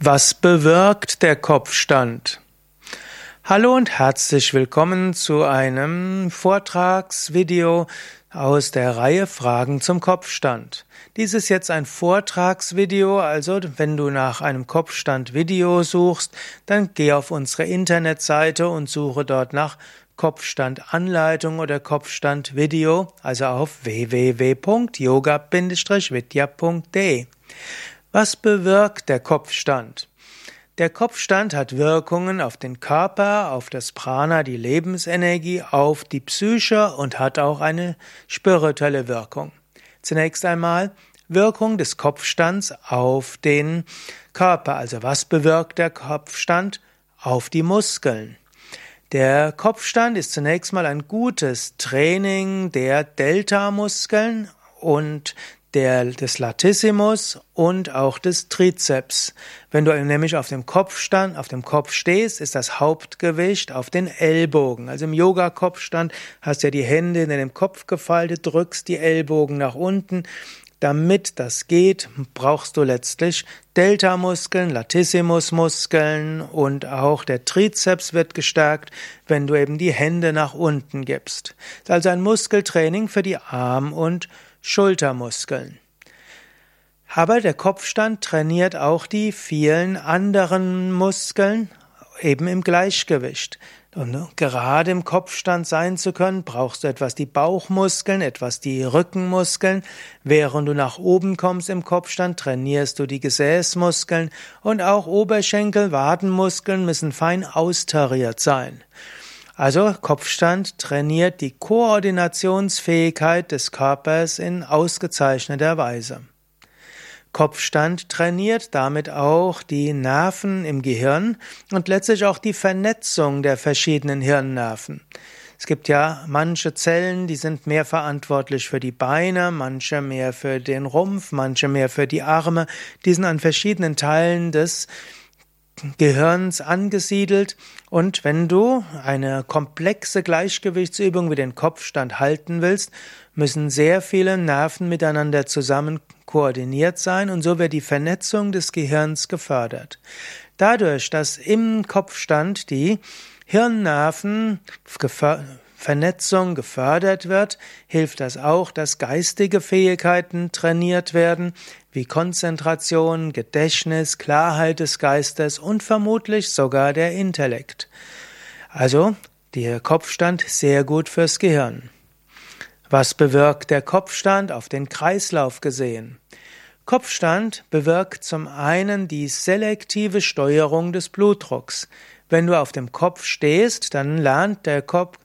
Was bewirkt der Kopfstand? Hallo und herzlich willkommen zu einem Vortragsvideo aus der Reihe Fragen zum Kopfstand. Dies ist jetzt ein Vortragsvideo, also wenn du nach einem Kopfstand-Video suchst, dann geh auf unsere Internetseite und suche dort nach Kopfstand-Anleitung oder Kopfstand-Video, also auf www.yoga-vidya.de. Was bewirkt der Kopfstand? Der Kopfstand hat Wirkungen auf den Körper, auf das Prana, die Lebensenergie, auf die Psyche und hat auch eine spirituelle Wirkung. Zunächst einmal Wirkung des Kopfstands auf den Körper. Also was bewirkt der Kopfstand? Auf die Muskeln. Der Kopfstand ist zunächst mal ein gutes Training der Delta-Muskeln und der, des Latissimus und auch des Trizeps. Wenn du nämlich auf dem Kopfstand, auf dem Kopf stehst, ist das Hauptgewicht auf den Ellbogen. Also im Yoga-Kopfstand hast du ja die Hände in den Kopf gefaltet, drückst die Ellbogen nach unten. Damit das geht, brauchst du letztlich Delta-Muskeln, Latissimus-Muskeln und auch der Trizeps wird gestärkt, wenn du eben die Hände nach unten gibst. Das ist also ein Muskeltraining für die Arm- und Schultermuskeln. Aber der Kopfstand trainiert auch die vielen anderen Muskeln eben im Gleichgewicht. Und gerade im Kopfstand sein zu können, brauchst du etwas die Bauchmuskeln, etwas die Rückenmuskeln. Während du nach oben kommst im Kopfstand, trainierst du die Gesäßmuskeln und auch Oberschenkel, Wadenmuskeln müssen fein austariert sein. Also Kopfstand trainiert die Koordinationsfähigkeit des Körpers in ausgezeichneter Weise. Kopfstand trainiert damit auch die Nerven im Gehirn und letztlich auch die Vernetzung der verschiedenen Hirnnerven. Es gibt ja manche Zellen, die sind mehr verantwortlich für die Beine, manche mehr für den Rumpf, manche mehr für die Arme. Die sind an verschiedenen Teilen des Gehirns angesiedelt und wenn du eine komplexe Gleichgewichtsübung wie den Kopfstand halten willst, müssen sehr viele Nerven miteinander zusammen koordiniert sein und so wird die Vernetzung des Gehirns gefördert. Dadurch, dass im Kopfstand die Hirnnerven Vernetzung gefördert wird, hilft das auch, dass geistige Fähigkeiten trainiert werden, wie Konzentration, Gedächtnis, Klarheit des Geistes und vermutlich sogar der Intellekt. Also der Kopfstand sehr gut fürs Gehirn. Was bewirkt der Kopfstand auf den Kreislauf gesehen? Kopfstand bewirkt zum einen die selektive Steuerung des Blutdrucks. Wenn du auf dem Kopf stehst, dann lernt der Kopf,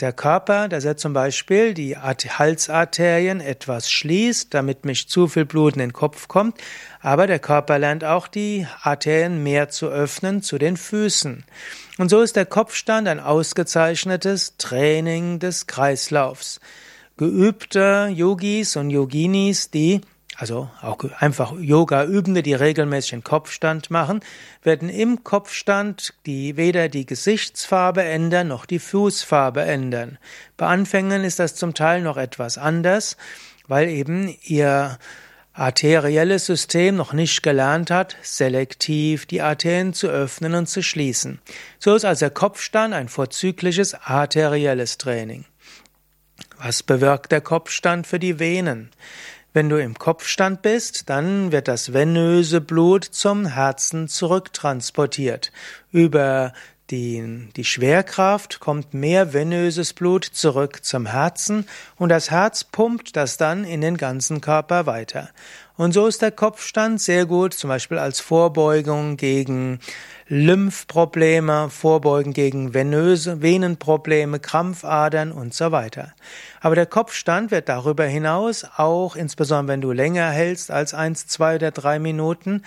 der Körper, dass er zum Beispiel die Halsarterien etwas schließt, damit nicht zu viel Blut in den Kopf kommt, aber der Körper lernt auch die Arterien mehr zu öffnen zu den Füßen. Und so ist der Kopfstand ein ausgezeichnetes Training des Kreislaufs. Geübte Yogis und Yoginis, die also auch einfach Yoga-Übende, die regelmäßig den Kopfstand machen, werden im Kopfstand die weder die Gesichtsfarbe ändern noch die Fußfarbe ändern. Bei Anfängern ist das zum Teil noch etwas anders, weil eben ihr arterielles System noch nicht gelernt hat, selektiv die Arterien zu öffnen und zu schließen. So ist also der Kopfstand ein vorzügliches arterielles Training. Was bewirkt der Kopfstand für die Venen? Wenn du im Kopfstand bist, dann wird das venöse Blut zum Herzen zurücktransportiert. Über die, die Schwerkraft kommt mehr venöses Blut zurück zum Herzen und das Herz pumpt das dann in den ganzen Körper weiter. Und so ist der Kopfstand sehr gut, zum Beispiel als Vorbeugung gegen Lymphprobleme, Vorbeugen gegen venöse Venenprobleme, Krampfadern und so weiter. Aber der Kopfstand wird darüber hinaus auch, insbesondere wenn du länger hältst als eins, zwei oder drei Minuten,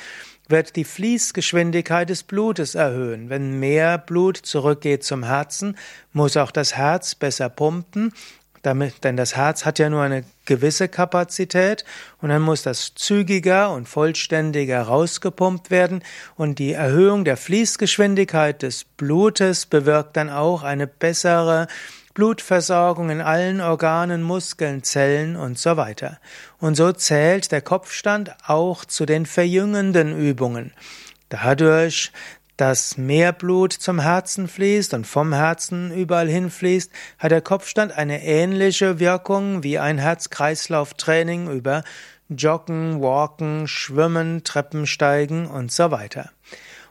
wird die Fließgeschwindigkeit des Blutes erhöhen. Wenn mehr Blut zurückgeht zum Herzen, muss auch das Herz besser pumpen damit, denn das Herz hat ja nur eine gewisse Kapazität und dann muss das zügiger und vollständiger rausgepumpt werden und die Erhöhung der Fließgeschwindigkeit des Blutes bewirkt dann auch eine bessere Blutversorgung in allen Organen, Muskeln, Zellen und so weiter. Und so zählt der Kopfstand auch zu den verjüngenden Übungen. Dadurch, dass mehr Blut zum Herzen fließt und vom Herzen überall hinfließt, hat der Kopfstand eine ähnliche Wirkung wie ein Herz-Kreislauf-Training über Joggen, Walken, Schwimmen, Treppensteigen und so weiter.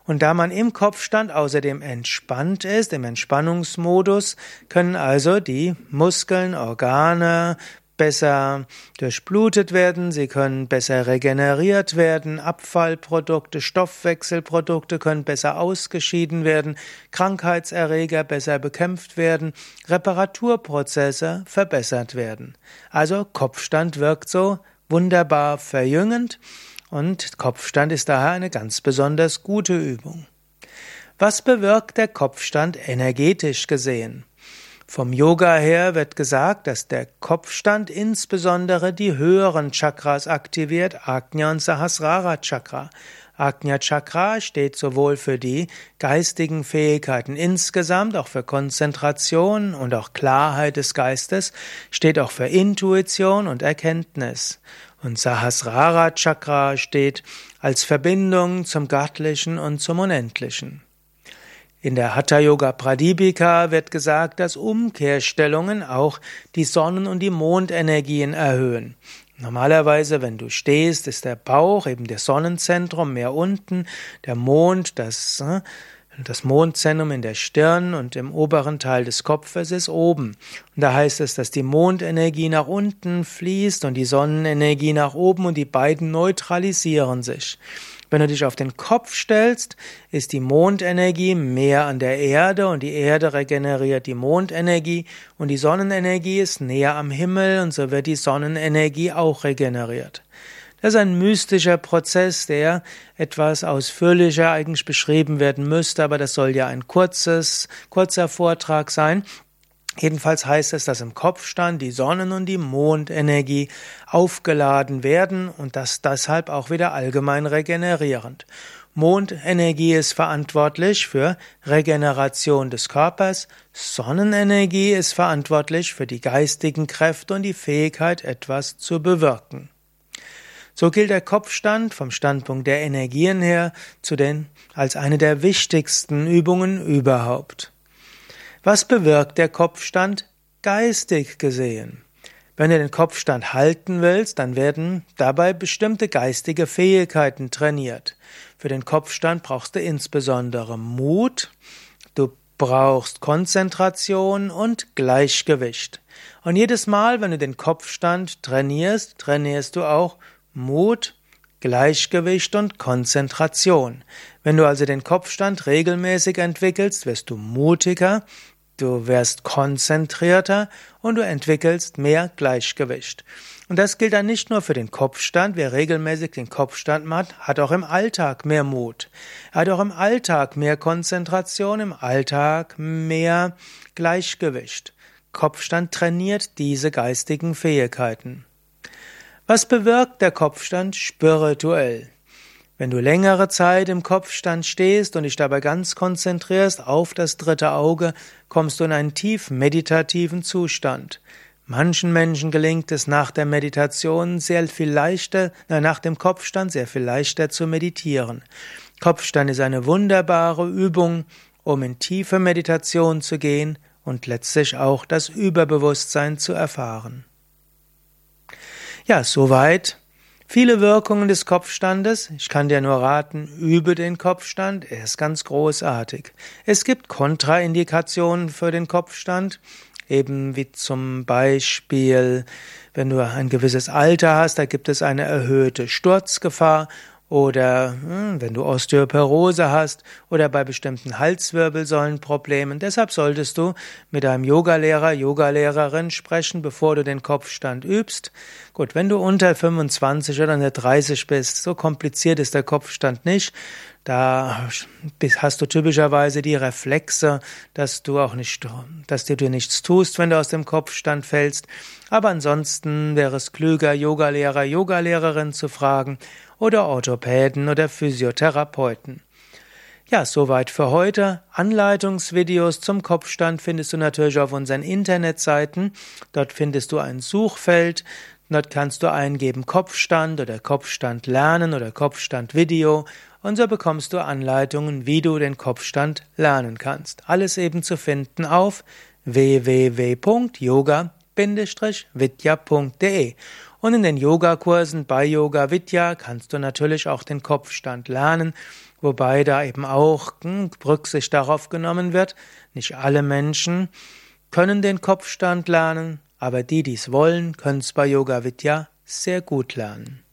Und da man im Kopfstand außerdem entspannt ist, im Entspannungsmodus, können also die Muskeln, Organe, besser durchblutet werden, sie können besser regeneriert werden, Abfallprodukte, Stoffwechselprodukte können besser ausgeschieden werden, Krankheitserreger besser bekämpft werden, Reparaturprozesse verbessert werden. Also Kopfstand wirkt so wunderbar verjüngend und Kopfstand ist daher eine ganz besonders gute Übung. Was bewirkt der Kopfstand energetisch gesehen? Vom Yoga her wird gesagt, dass der Kopfstand insbesondere die höheren Chakras aktiviert, Ajna und Sahasrara Chakra. Ajna Chakra steht sowohl für die geistigen Fähigkeiten insgesamt, auch für Konzentration und auch Klarheit des Geistes, steht auch für Intuition und Erkenntnis. Und Sahasrara Chakra steht als Verbindung zum Göttlichen und zum Unendlichen. In der Hatha Yoga Pradipika wird gesagt, dass Umkehrstellungen auch die Sonnen- und die Mondenergien erhöhen. Normalerweise, wenn du stehst, ist der Bauch eben das Sonnenzentrum mehr unten, der Mond, das, äh, das Mondzentrum in der Stirn und im oberen Teil des Kopfes ist oben. Und da heißt es, dass die Mondenergie nach unten fließt und die Sonnenenergie nach oben und die beiden neutralisieren sich. Wenn du dich auf den Kopf stellst, ist die Mondenergie mehr an der Erde und die Erde regeneriert die Mondenergie und die Sonnenenergie ist näher am Himmel und so wird die Sonnenenergie auch regeneriert. Das ist ein mystischer Prozess, der etwas ausführlicher eigentlich beschrieben werden müsste, aber das soll ja ein kurzes, kurzer Vortrag sein. Jedenfalls heißt es, dass im Kopfstand die Sonnen- und die Mondenergie aufgeladen werden und das deshalb auch wieder allgemein regenerierend. Mondenergie ist verantwortlich für Regeneration des Körpers, Sonnenenergie ist verantwortlich für die geistigen Kräfte und die Fähigkeit, etwas zu bewirken. So gilt der Kopfstand vom Standpunkt der Energien her zu den als eine der wichtigsten Übungen überhaupt. Was bewirkt der Kopfstand geistig gesehen? Wenn du den Kopfstand halten willst, dann werden dabei bestimmte geistige Fähigkeiten trainiert. Für den Kopfstand brauchst du insbesondere Mut, du brauchst Konzentration und Gleichgewicht. Und jedes Mal, wenn du den Kopfstand trainierst, trainierst du auch Mut, Gleichgewicht und Konzentration. Wenn du also den Kopfstand regelmäßig entwickelst, wirst du mutiger, Du wirst konzentrierter und du entwickelst mehr Gleichgewicht. Und das gilt dann nicht nur für den Kopfstand. Wer regelmäßig den Kopfstand macht, hat auch im Alltag mehr Mut. Er hat auch im Alltag mehr Konzentration, im Alltag mehr Gleichgewicht. Kopfstand trainiert diese geistigen Fähigkeiten. Was bewirkt der Kopfstand spirituell? Wenn du längere Zeit im Kopfstand stehst und dich dabei ganz konzentrierst auf das dritte Auge, kommst du in einen tief meditativen Zustand. Manchen Menschen gelingt es nach der Meditation sehr viel leichter, nach dem Kopfstand sehr viel leichter zu meditieren. Kopfstand ist eine wunderbare Übung, um in tiefe Meditation zu gehen und letztlich auch das Überbewusstsein zu erfahren. Ja, soweit Viele Wirkungen des Kopfstandes, ich kann dir nur raten, übe den Kopfstand, er ist ganz großartig. Es gibt Kontraindikationen für den Kopfstand, eben wie zum Beispiel, wenn du ein gewisses Alter hast, da gibt es eine erhöhte Sturzgefahr oder hm, wenn du Osteoporose hast oder bei bestimmten Halswirbelsäulenproblemen. Deshalb solltest du mit deinem Yogalehrer, Yogalehrerin sprechen, bevor du den Kopfstand übst. Gut, wenn du unter 25 oder unter 30 bist, so kompliziert ist der Kopfstand nicht. Da hast du typischerweise die Reflexe, dass du auch nicht, dass du dir nichts tust, wenn du aus dem Kopfstand fällst. Aber ansonsten wäre es klüger, Yogalehrer, Yogalehrerin zu fragen oder Orthopäden oder Physiotherapeuten. Ja, soweit für heute. Anleitungsvideos zum Kopfstand findest du natürlich auf unseren Internetseiten. Dort findest du ein Suchfeld. Dort kannst du eingeben Kopfstand oder Kopfstand lernen oder Kopfstand Video Und so bekommst du Anleitungen, wie du den Kopfstand lernen kannst. Alles eben zu finden auf www.yoga-vidya.de. Und in den Yogakursen bei Yoga Vidya kannst du natürlich auch den Kopfstand lernen, wobei da eben auch hm, Rücksicht darauf genommen wird, nicht alle Menschen können den Kopfstand lernen, aber die, die es wollen, können es bei Yoga Vidya sehr gut lernen.